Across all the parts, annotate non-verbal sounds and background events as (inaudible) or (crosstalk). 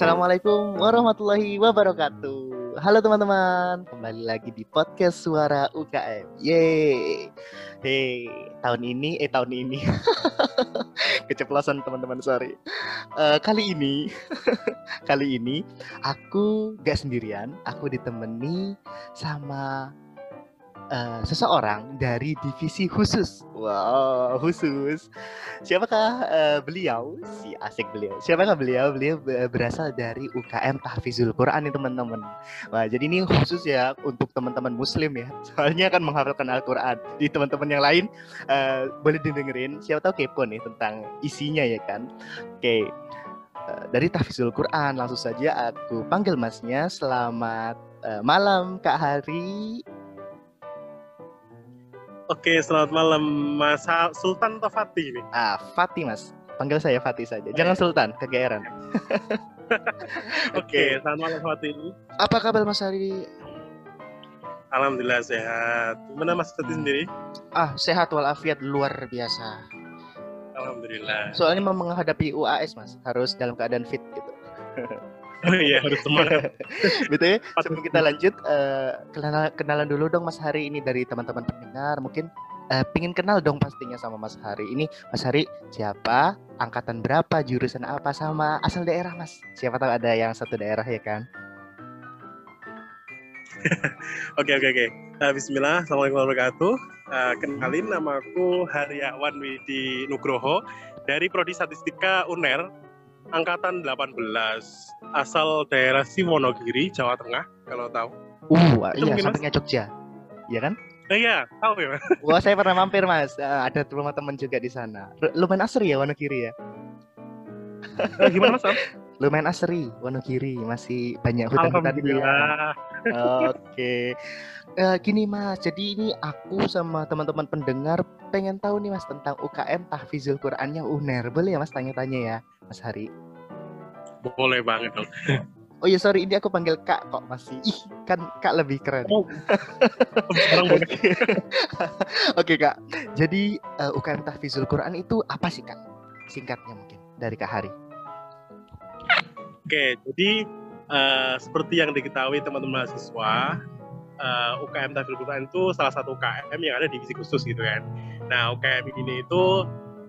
Assalamualaikum warahmatullahi wabarakatuh. Halo teman-teman, kembali lagi di podcast Suara UKM. Yeay. Hey, tahun ini, eh tahun ini, (laughs) keceplosan teman-teman sorry. Uh, kali ini, (laughs) kali ini aku gak sendirian, aku ditemani sama uh, seseorang dari divisi khusus. Wow, khusus. Siapakah uh, beliau? Si asik beliau. Siapakah beliau? Beliau berasal dari UKM Tahfizul Quran nih teman-teman. Wah, jadi ini khusus ya untuk teman-teman muslim ya. (laughs) Soalnya akan menghafalkan Al-Quran. Di teman-teman yang lain uh, boleh didengerin. Siapa tahu kepo nih tentang isinya ya kan. Oke. Okay dari Tahfizul Quran langsung saja aku panggil masnya selamat uh, malam Kak Hari Oke, selamat malam Mas Sultan atau Fatih nih? Ah, Fatih Mas. Panggil saya Fatih saja. Jangan Sultan, kegeeran. (laughs) Oke, okay, selamat malam Fatih. Apa kabar Mas Hari? Alhamdulillah sehat. Gimana Mas Fatih sendiri? Ah, sehat walafiat luar biasa. Alhamdulillah. Soalnya mau menghadapi UAS Mas, harus dalam keadaan fit gitu. (laughs) Oh iya harus semangat. (laughs) Betul ya. Sebelum kita lanjut, uh, kenalan, kenalan dulu dong Mas Hari ini dari teman-teman pendengar. Mungkin uh, pingin kenal dong pastinya sama Mas Hari. Ini Mas Hari siapa? Angkatan berapa? Jurusan apa? Sama asal daerah Mas? Siapa tahu ada yang satu daerah ya kan? (laughs) Oke oke oke. Uh, Bismillah, Assalamualaikum warahmatullahi wabarakatuh. Uh, kenalin namaku Hariawan Widi Nugroho dari Prodi Statistika UNER angkatan 18 asal daerah Siwonogiri, Jawa Tengah kalau tahu. Uh, Itu iya sampingnya Jogja. Iya kan? Oh, iya, tahu ya. Wah, saya pernah mampir, Mas. Uh, ada rumah teman juga di sana. Lumayan asri ya Wonogiri ya. Uh, gimana, Mas? Lumayan asri Wonogiri, masih banyak hutan-hutan dia. Oke. Uh, gini Mas, jadi ini aku sama teman-teman pendengar pengen tahu nih Mas tentang UKM Tahfizul Qurannya UNER. Boleh ya Mas tanya-tanya ya? Mas Hari? Boleh banget dong. (laughs) Oh iya sorry ini aku panggil Kak kok masih. Ih kan Kak lebih keren. Oh. (laughs) Oke okay, Kak. Jadi uh, eh, UKM Tahfizul Quran itu apa sih Kak? Singkatnya mungkin dari Kak Hari. Oke, jadi uh, seperti yang diketahui teman-teman mahasiswa, uh, eh, UKM Tahfizul Quran itu salah satu UKM yang ada di divisi khusus gitu kan. Nah, UKM ini itu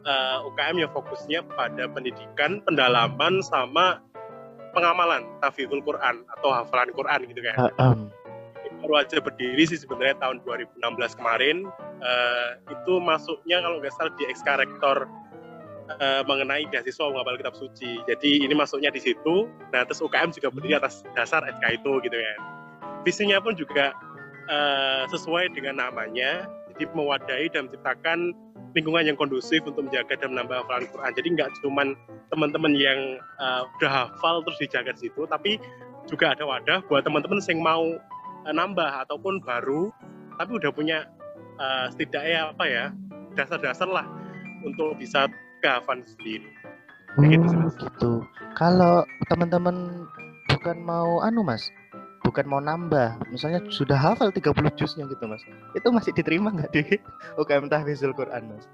uh, eh, UKM yang fokusnya pada pendidikan, pendalaman sama pengamalan tafidul Quran atau hafalan Quran gitu kan. Uh, um. Baru aja berdiri sih sebenarnya tahun 2016 kemarin. Uh, itu masuknya kalau nggak salah di ekska rektor uh, mengenai beasiswa menghafal kitab suci. Jadi ini masuknya di situ. Nah terus UKM juga berdiri atas dasar SK itu gitu kan. Visinya pun juga uh, sesuai dengan namanya. Jadi mewadahi dan menciptakan lingkungan yang kondusif untuk menjaga dan menambah hafalan Quran. Jadi nggak cuma teman-teman yang uh, udah hafal terus dijaga di situ, tapi juga ada wadah buat teman-teman yang mau uh, nambah ataupun baru, tapi udah punya uh, setidaknya apa ya dasar-dasar lah untuk bisa kehafalan sendiri. Oh, gitu, gitu. Kalau teman-teman bukan mau anu mas, bukan mau nambah misalnya sudah hafal 30 juznya gitu mas itu masih diterima nggak di (laughs) UKM Tahfizul Quran mas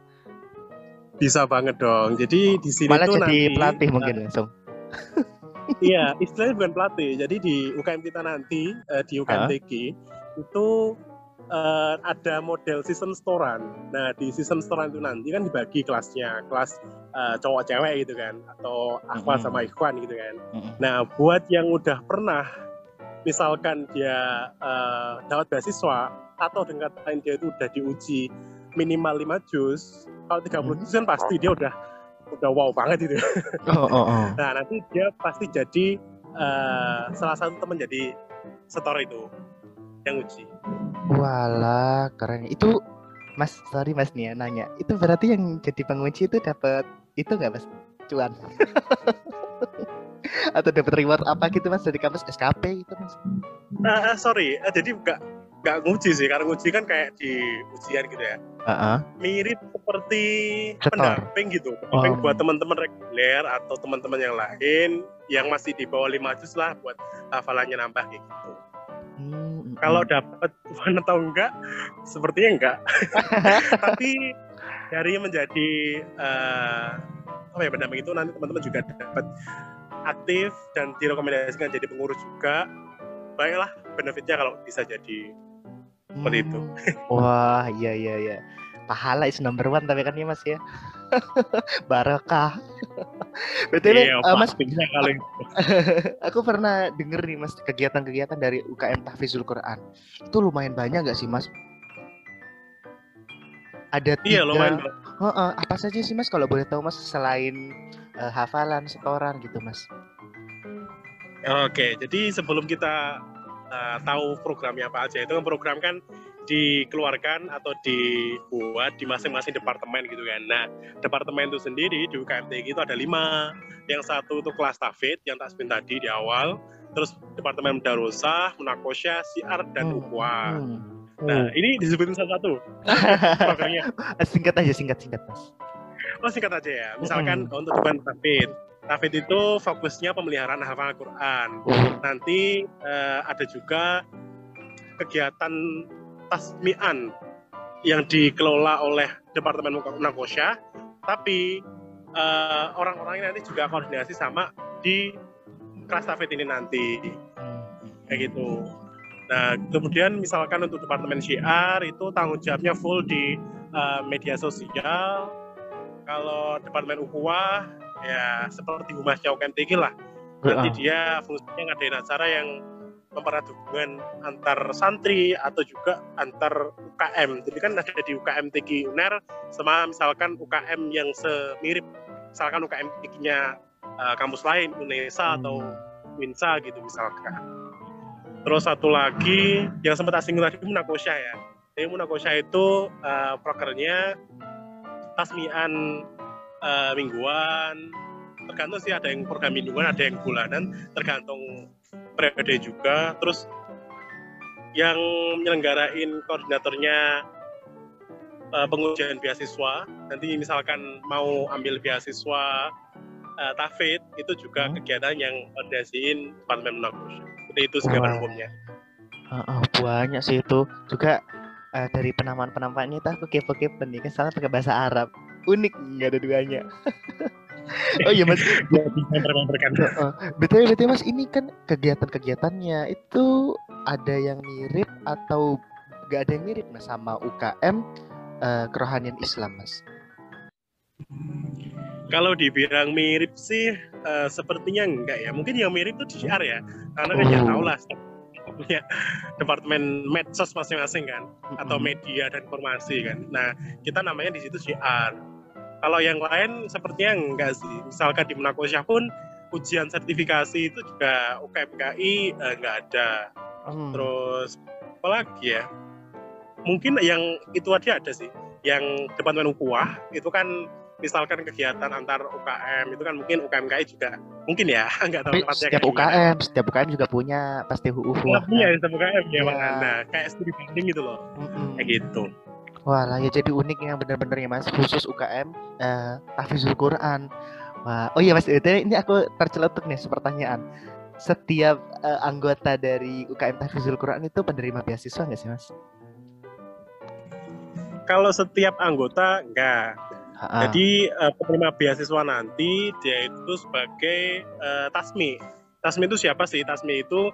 bisa banget dong jadi di sini malah tuh jadi nanti, pelatih mungkin uh, langsung (laughs) iya istilahnya bukan pelatih jadi di UKM kita nanti uh, di UKM huh? TG itu uh, ada model season storan. Nah di season storan itu nanti kan dibagi kelasnya, kelas uh, cowok cewek gitu kan, atau Akmal mm -hmm. sama Ikhwan gitu kan. Mm -hmm. Nah buat yang udah pernah misalkan dia uh, dapat beasiswa atau dengan lain dia itu udah diuji minimal 5 juz, kalau 30 hmm. juz kan pasti dia udah udah wow banget itu. (laughs) Oh, oh, oh. nah nanti dia pasti jadi uh, salah satu teman jadi setor itu yang uji. Walah keren. Itu Mas sorry Mas nih ya nanya. Itu berarti yang jadi penguji itu dapat itu nggak Mas cuan? (laughs) atau dapat reward apa gitu mas dari kampus SKP gitu mas? Uh, sorry, uh, jadi nggak nggak nguji sih karena nguji kan kayak di ujian gitu ya. Uh-huh. Mirip seperti Cetor. pendamping gitu, pendamping oh. buat teman-teman reguler atau teman-teman yang lain yang masih di bawah lima juz lah buat hafalannya nambah kayak gitu. Hmm, Kalau dapat mana (laughs) atau enggak, sepertinya enggak. (laughs) Tapi dari menjadi uh, apa ya pendamping itu nanti teman-teman juga dapat aktif dan direkomendasikan jadi pengurus juga baiklah benefitnya kalau bisa jadi seperti itu Hmm. Wah, iya iya iya. Pahala is number one tapi kan ya Mas ya. (laughs) Barokah. BTW, iya eh, Mas, pastinya kalau (laughs) itu. aku pernah denger nih Mas kegiatan-kegiatan dari UKM Tahfizul Quran. Itu lumayan banyak nggak sih Mas? Ada tiga. iya lumayan Heeh, apa saja sih Mas kalau boleh tahu Mas selain eh, hafalan, setoran gitu Mas? Oke, jadi sebelum kita uh, tahu programnya apa aja, itu kan program kan dikeluarkan atau dibuat di masing-masing departemen gitu kan. Nah, departemen itu sendiri di UKMTG itu ada lima. Yang satu itu kelas tafid yang tak sebut tadi di awal. Terus departemen darusah, munakosya, siar, dan Hmm, ukwa. Hmm. Nah, ini disebutin satu-satu (laughs) programnya. singkat aja, singkat singkat Mas. Oh singkat aja ya. Misalkan untuk depan tafid. Tafid itu fokusnya pemeliharaan hafal Quran. Oh, nanti eh, ada juga kegiatan tasmian yang dikelola oleh Departemen Nakosya, tapi eh, orang-orangnya nanti juga koordinasi sama di kelas tafid ini nanti hmm. kayak gitu. Nah, kemudian misalkan untuk Departemen Syiar itu tanggung jawabnya full di eh, media sosial. Kalau Departemen Ukhuwah ya seperti humasnya UKMTG lah nanti dia fungsinya ngadain acara yang mempererat hubungan antar santri atau juga antar UKM. Jadi kan ada di UKM TG UNER sama misalkan UKM yang semirip misalkan UKM TG-nya uh, kampus lain UNESA atau WINSA gitu misalkan. Terus satu lagi yang sempat asing tadi Munakosya ya. Jadi Munakosya itu uh, prokernya tasmian uh, mingguan, tergantung sih ada yang program mingguan ada yang bulanan tergantung periode juga. Terus yang menyelenggarain koordinatornya uh, pengujian beasiswa. Nanti misalkan mau ambil beasiswa uh, tafid itu juga Hmm. kegiatan yang koordinasiin Departemen seperti itu sih Wah. umumnya. Heeh, banyak sih itu. Juga eh, dari penamaan-penamaan itu aku kepo-kepo nih kan salah pakai bahasa Arab. Unik nggak ada duanya. (laughs) Oh iya mas. (laughs) Ya Heeh. betul betul mas. Ini kan kegiatan-kegiatannya itu ada yang mirip atau nggak ada yang mirip mas sama UKM eh, kerohanian Islam mas? Kalau dibilang mirip sih eh, sepertinya enggak ya. Mungkin yang mirip itu di CR ya. Karena kan ya Oh. tahu lah punya departemen medsos masing-masing kan atau media dan informasi kan. Nah, kita namanya di situ CR. Kalau yang lain sepertinya enggak sih. Misalkan di Menakosyah pun ujian sertifikasi itu juga UKMKI eh, enggak ada. Hmm. Terus apa lagi ya? Mungkin yang itu aja ada sih. Yang departemen ukuah itu kan misalkan kegiatan antar UKM itu kan mungkin UKMKI juga mungkin ya (laughs) enggak tahu Tapi tempatnya setiap gimana. UKM setiap UKM juga punya pasti UU Nggak punya ya setiap UKM ya Iya. makanya. Kayak studi banding gitu loh. Kayak gitu. Wah lah ya jadi unik yang bener-bener ya mas khusus UKM eh Tahfizul Quran. Wah, oh iya mas itu ini aku terceletuk nih pertanyaan. Setiap eh, anggota dari UKM Tahfizul Quran itu penerima beasiswa nggak sih mas? Kalau setiap anggota enggak. Ha-ha. Jadi eh, penerima beasiswa nanti dia itu sebagai eh, tasmi. Tasmi itu siapa sih? Tasmi itu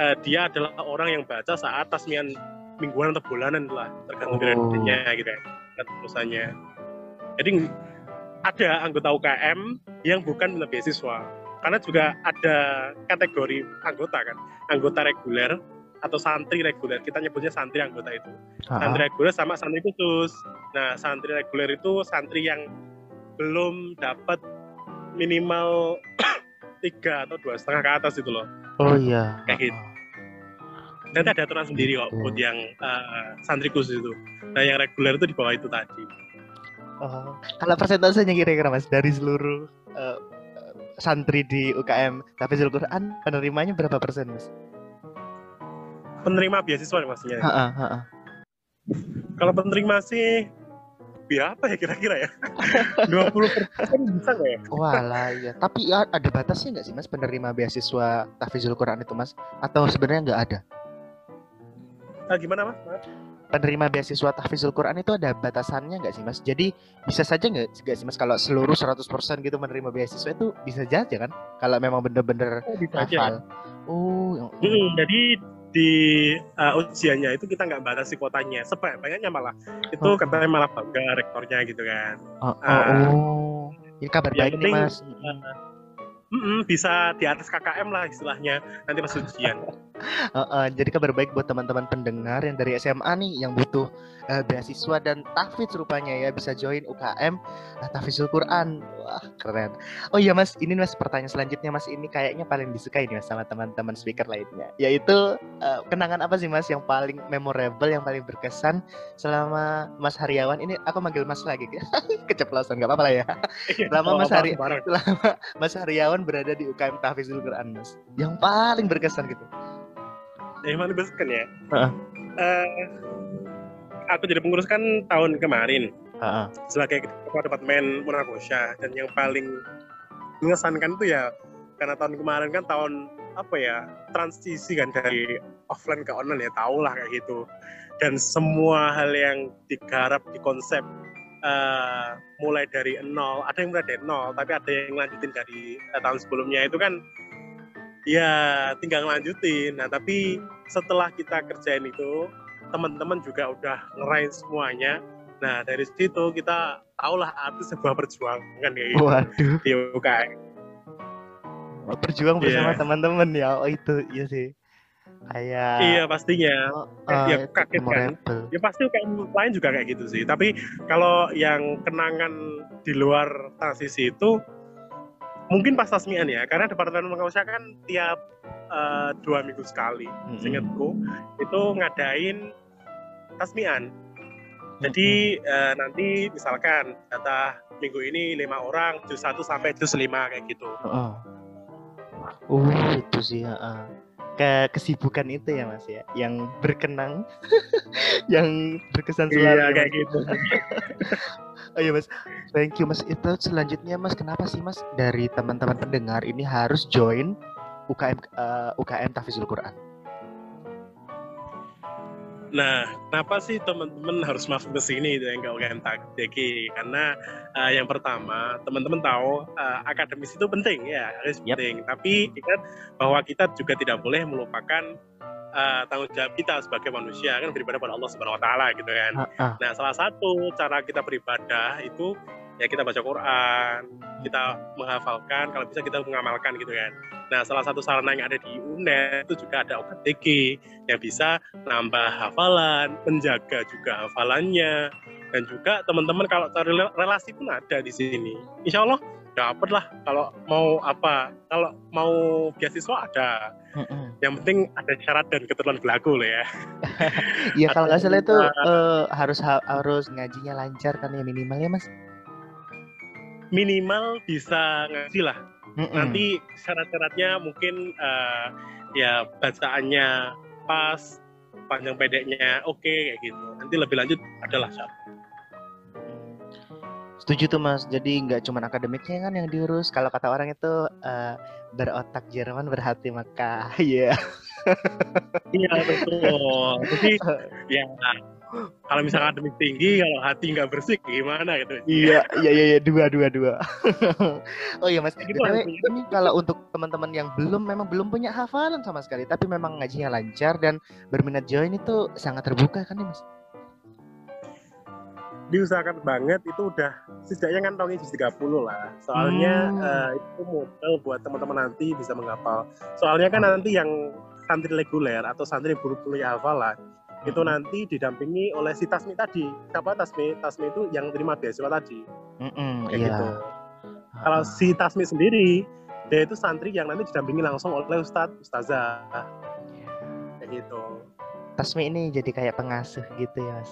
eh, dia adalah orang yang baca saat tasmian mingguan atau bulanan lah, tergantung Oh. periodenya gitu ya, terusannya. Jadi ada anggota UKM yang bukan penerima beasiswa, karena juga ada kategori anggota kan, anggota reguler atau santri reguler. Kita nyebutnya santri anggota itu santri reguler sama santri khusus. Nah, santri reguler itu santri yang belum dapat minimal (coughs) tiga atau dua setengah ke atas itu loh. Oh iya. Kayak gitu. Nanti ada aturan sendiri kok buat yang eh, santri khusus itu. Nah, yang reguler itu di bawah itu tadi. Oh. Kalau persentasenya kira-kira mas dari seluruh eh, santri di UKM Tahfizul Quran penerimanya berapa persen mas? Penerima beasiswa nih maksudnya. Ha-ha, ha-ha. Kalau penerima sih berapa ya kira-kira ya? (laughs) 20 persen bisa nggak ya? Walah ya. Tapi ya, ada batasnya nggak sih mas penerima beasiswa Tahfizul Quran itu mas? Atau sebenarnya nggak ada? Nah, gimana mas? Penerima beasiswa tahfizul Quran itu ada batasannya nggak sih mas? Jadi bisa saja nggak sih mas kalau seluruh 100% gitu menerima beasiswa itu bisa saja kan? Kalau memang bener-bener Oh, bisa aja. hafal. Oh, Hmm, jadi di uh, ujiannya itu kita nggak batasi kuotanya sebanyak-banyaknya malah itu Oh. katanya malah bangga rektornya gitu kan oh, oh, Ah. oh. Ini kabar baik nih mas. Mm-mm, bisa di atas KKM lah istilahnya nanti pas ujian Uh, uh, jadi kabar baik buat teman-teman pendengar yang dari SMA nih yang butuh uh, beasiswa dan tahfidz rupanya ya bisa join UKM uh, tahfidzul Quran. Wah, keren. Oh iya Mas, ini Mas pertanyaan selanjutnya Mas ini kayaknya paling disukai nih Mas sama teman-teman speaker lainnya. Yaitu uh, kenangan apa sih Mas yang paling memorable, yang paling berkesan selama Mas Haryawan ini aku manggil Mas lagi. (laughs) Keceplosan nggak apa-apa lah ya. Selama Mas Hari-. Selama Mas Haryawan berada di UKM tahfidzul Quran Mas. Yang paling berkesan gitu. ya mana kan ya Heeh. Eh, aku jadi pengurus kan tahun kemarin Heeh. sebagai ketua departemen Munakosha dan yang paling mengesankan itu ya karena tahun kemarin kan tahun apa ya transisi kan dari offline ke online ya tau lah kayak gitu dan semua hal yang digarap di konsep eh, mulai dari nol ada yang mulai dari nol tapi ada yang lanjutin dari eh, tahun sebelumnya itu kan ya tinggal ngelanjutin nah tapi setelah kita kerjain itu teman-teman juga udah ngerain semuanya nah dari situ kita tahulah arti sebuah perjuangan kayak gitu Waduh, di UKM berjuang bersama Iya. teman-teman ya. Oh itu iya sih. Kayak iya pastinya oh, Eh, eh, ya, itu kaget kan. ya pasti UKM lain juga kayak gitu sih tapi kalau yang kenangan di luar transisi itu mungkin pas tasmian ya karena departemen pengawasan kan tiap eh, dua minggu sekali Mm-mm. seingatku itu ngadain tasmian jadi eh, nanti misalkan data minggu ini lima orang jus satu sampai jus lima kayak gitu Oh. Oh, itu sih, heeh. Ke kesibukan itu ya Mas ya, yang berkenang, (laughs) yang berkesan selalu. iya ya, kayak Mas. gitu (laughs) Oh iya Mas, thank you Mas. Itu selanjutnya Mas, kenapa sih Mas dari teman-teman pendengar ini harus join UKM eh, UKM Tahfidzul Quran? Nah, kenapa sih teman-teman harus masuk ke sini dan nggak UKM TG? Karena eh, yang pertama, teman-teman tahu eh, akademis itu penting ya, harus Yap. penting. Tapi ingat bahwa kita juga tidak boleh melupakan eh, tanggung jawab kita sebagai manusia kan beribadah pada Allah Subhanahu Wa Taala gitu kan. Ah, ah. Nah, salah satu cara kita beribadah itu ya kita baca Quran, kita menghafalkan, kalau bisa kita mengamalkan gitu kan. Nah, salah satu sarana yang ada di UNED itu juga ada OKTG yang bisa nambah hafalan, menjaga juga hafalannya, dan juga teman-teman kalau cari rela- relasi pun ada di sini. Insya Allah dapat lah kalau mau apa, kalau mau beasiswa ada. Mm-mm. Yang penting ada syarat dan ketentuan berlaku loh ya. (laughs) Iya kalau nggak salah itu eh, harus ha- harus ngajinya lancar kan ya minimal ya Mas. Minimal bisa ngaji lah. Mm-mm. nanti syarat-syaratnya mungkin eh, ya bacaannya pas panjang pendeknya oke kayak gitu nanti lebih lanjut adalah syarat Setuju tuh mas, jadi nggak cuma akademiknya kan yang diurus. Kalau kata orang itu eh, berotak Jerman berhati Makkah. (laughs) Iya. iya betul jadi (laughs) ya kalau misalnya akademik tinggi kalau hati nggak bersih gimana gitu Iya, iya, iya, iya, dua, dua, dua. (laughs) oh iya mas, Gitu BTW, ini kalau untuk teman-teman yang belum memang belum punya hafalan sama sekali, tapi memang ngajinya lancar dan berminat join itu sangat terbuka kan ya mas? diusahakan banget itu udah setidaknya kantongi juz 30 lah soalnya Hmm. eh, itu modal buat teman-teman nanti bisa menghafal soalnya kan nanti yang santri reguler atau santri buru kuliah hafalan itu Mm-mm. nanti didampingi oleh si Tasmi tadi. Siapa? Tasmi Tasmi itu yang terima beasiswa tadi. Mm-mm, kayak iya. gitu. Kalau si Tasmi sendiri dia itu santri yang nanti didampingi langsung oleh Ustadz Ustazah. Kayak gitu. Tasmi ini jadi kayak pengasuh gitu ya mas.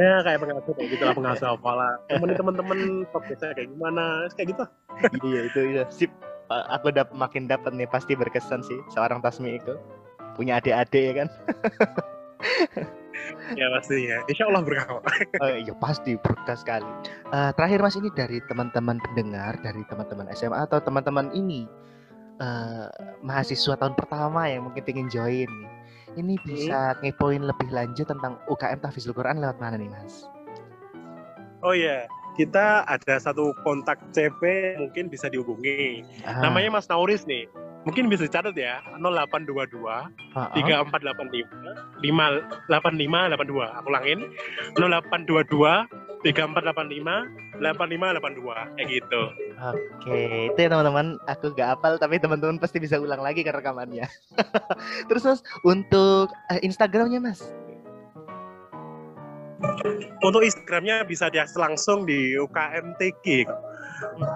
ya kayak pengasuh kayak gitu lah pengasuh (laughs) hafalan temenin temen-temen podcastnya kayak gimana kayak gitu. Iya itu itu sip. Aku dap makin dapat nih pasti berkesan sih seorang Tasmi itu. Punya adik-adik ya kan. (laughs) (laughs) ya pastinya Insya Allah berkah kok. Oh iya pasti berkah sekali. Eh, terakhir mas ini dari teman-teman pendengar, dari teman-teman SMA atau teman-teman ini eh, mahasiswa tahun pertama yang mungkin ingin join nih. ini bisa ngepoin lebih lanjut tentang UKM Tahfizul Quran lewat mana nih Mas? Oh iya, kita ada satu kontak CP mungkin bisa dihubungi. Ah, Namanya Mas Nauris nih. Mungkin bisa dicatat ya, 0822 ah, ah. 3485 58582. Aku ulangin. 0822 3485 8582 kayak gitu. Oke, itu ya teman-teman. Aku gak hafal, tapi teman-teman pasti bisa ulang lagi ke rekamannya. (laughs) Terus Mas, untuk eh, Instagramnya Mas? Untuk Instagramnya bisa diakses langsung di UKMTG.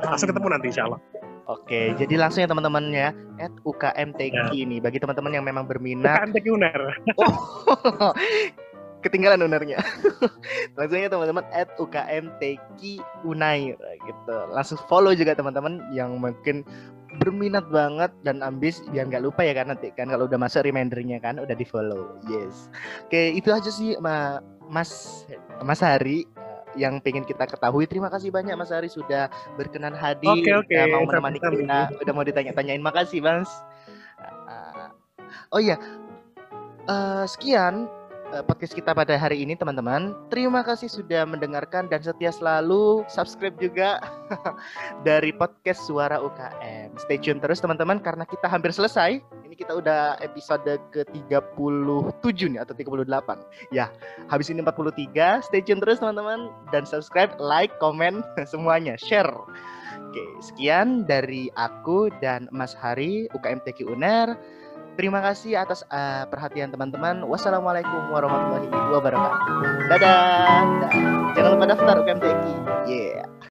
Langsung ketemu nanti insya Allah. Oke, jadi langsung ya teman-teman ya, at UKMTQ ini. Bagi teman-teman yang memang berminat, UKMTG UNER. Oh, (laughs) ketinggalan ownernya. (laughs) Langsung ya teman-teman at UKMTQ Unair gitu. Langsung follow juga teman-teman yang mungkin berminat banget dan ambis biar nggak lupa ya kan nanti kan kalau udah masuk remindernya kan udah di follow yes oke itu aja sih Ma- mas mas Hari yang pengen kita ketahui. Terima kasih banyak Mas Hari sudah berkenan hadir. Oke, oke. eh, mau menemani Sama-sama. kita udah mau ditanya-tanyain. Makasih Mas. Ah, oh iya. Eh, sekian podcast kita pada hari ini teman-teman. Terima kasih sudah mendengarkan dan setia selalu subscribe juga (laughs) dari podcast Suara UKM. Stay tune terus teman-teman karena kita hampir selesai. Ini kita udah episode ke-37 nih atau 38. Ya, habis ini 43. Stay tune terus teman-teman dan subscribe, like, komen (laughs) semuanya, share. Oke, sekian dari aku dan Mas Hari UKM TQ UNER. Terima kasih atas uh, perhatian teman-teman. Wassalamualaikum warahmatullahi wabarakatuh. Dadah. Dah. Jangan lupa daftar UKM TQ. Yeah.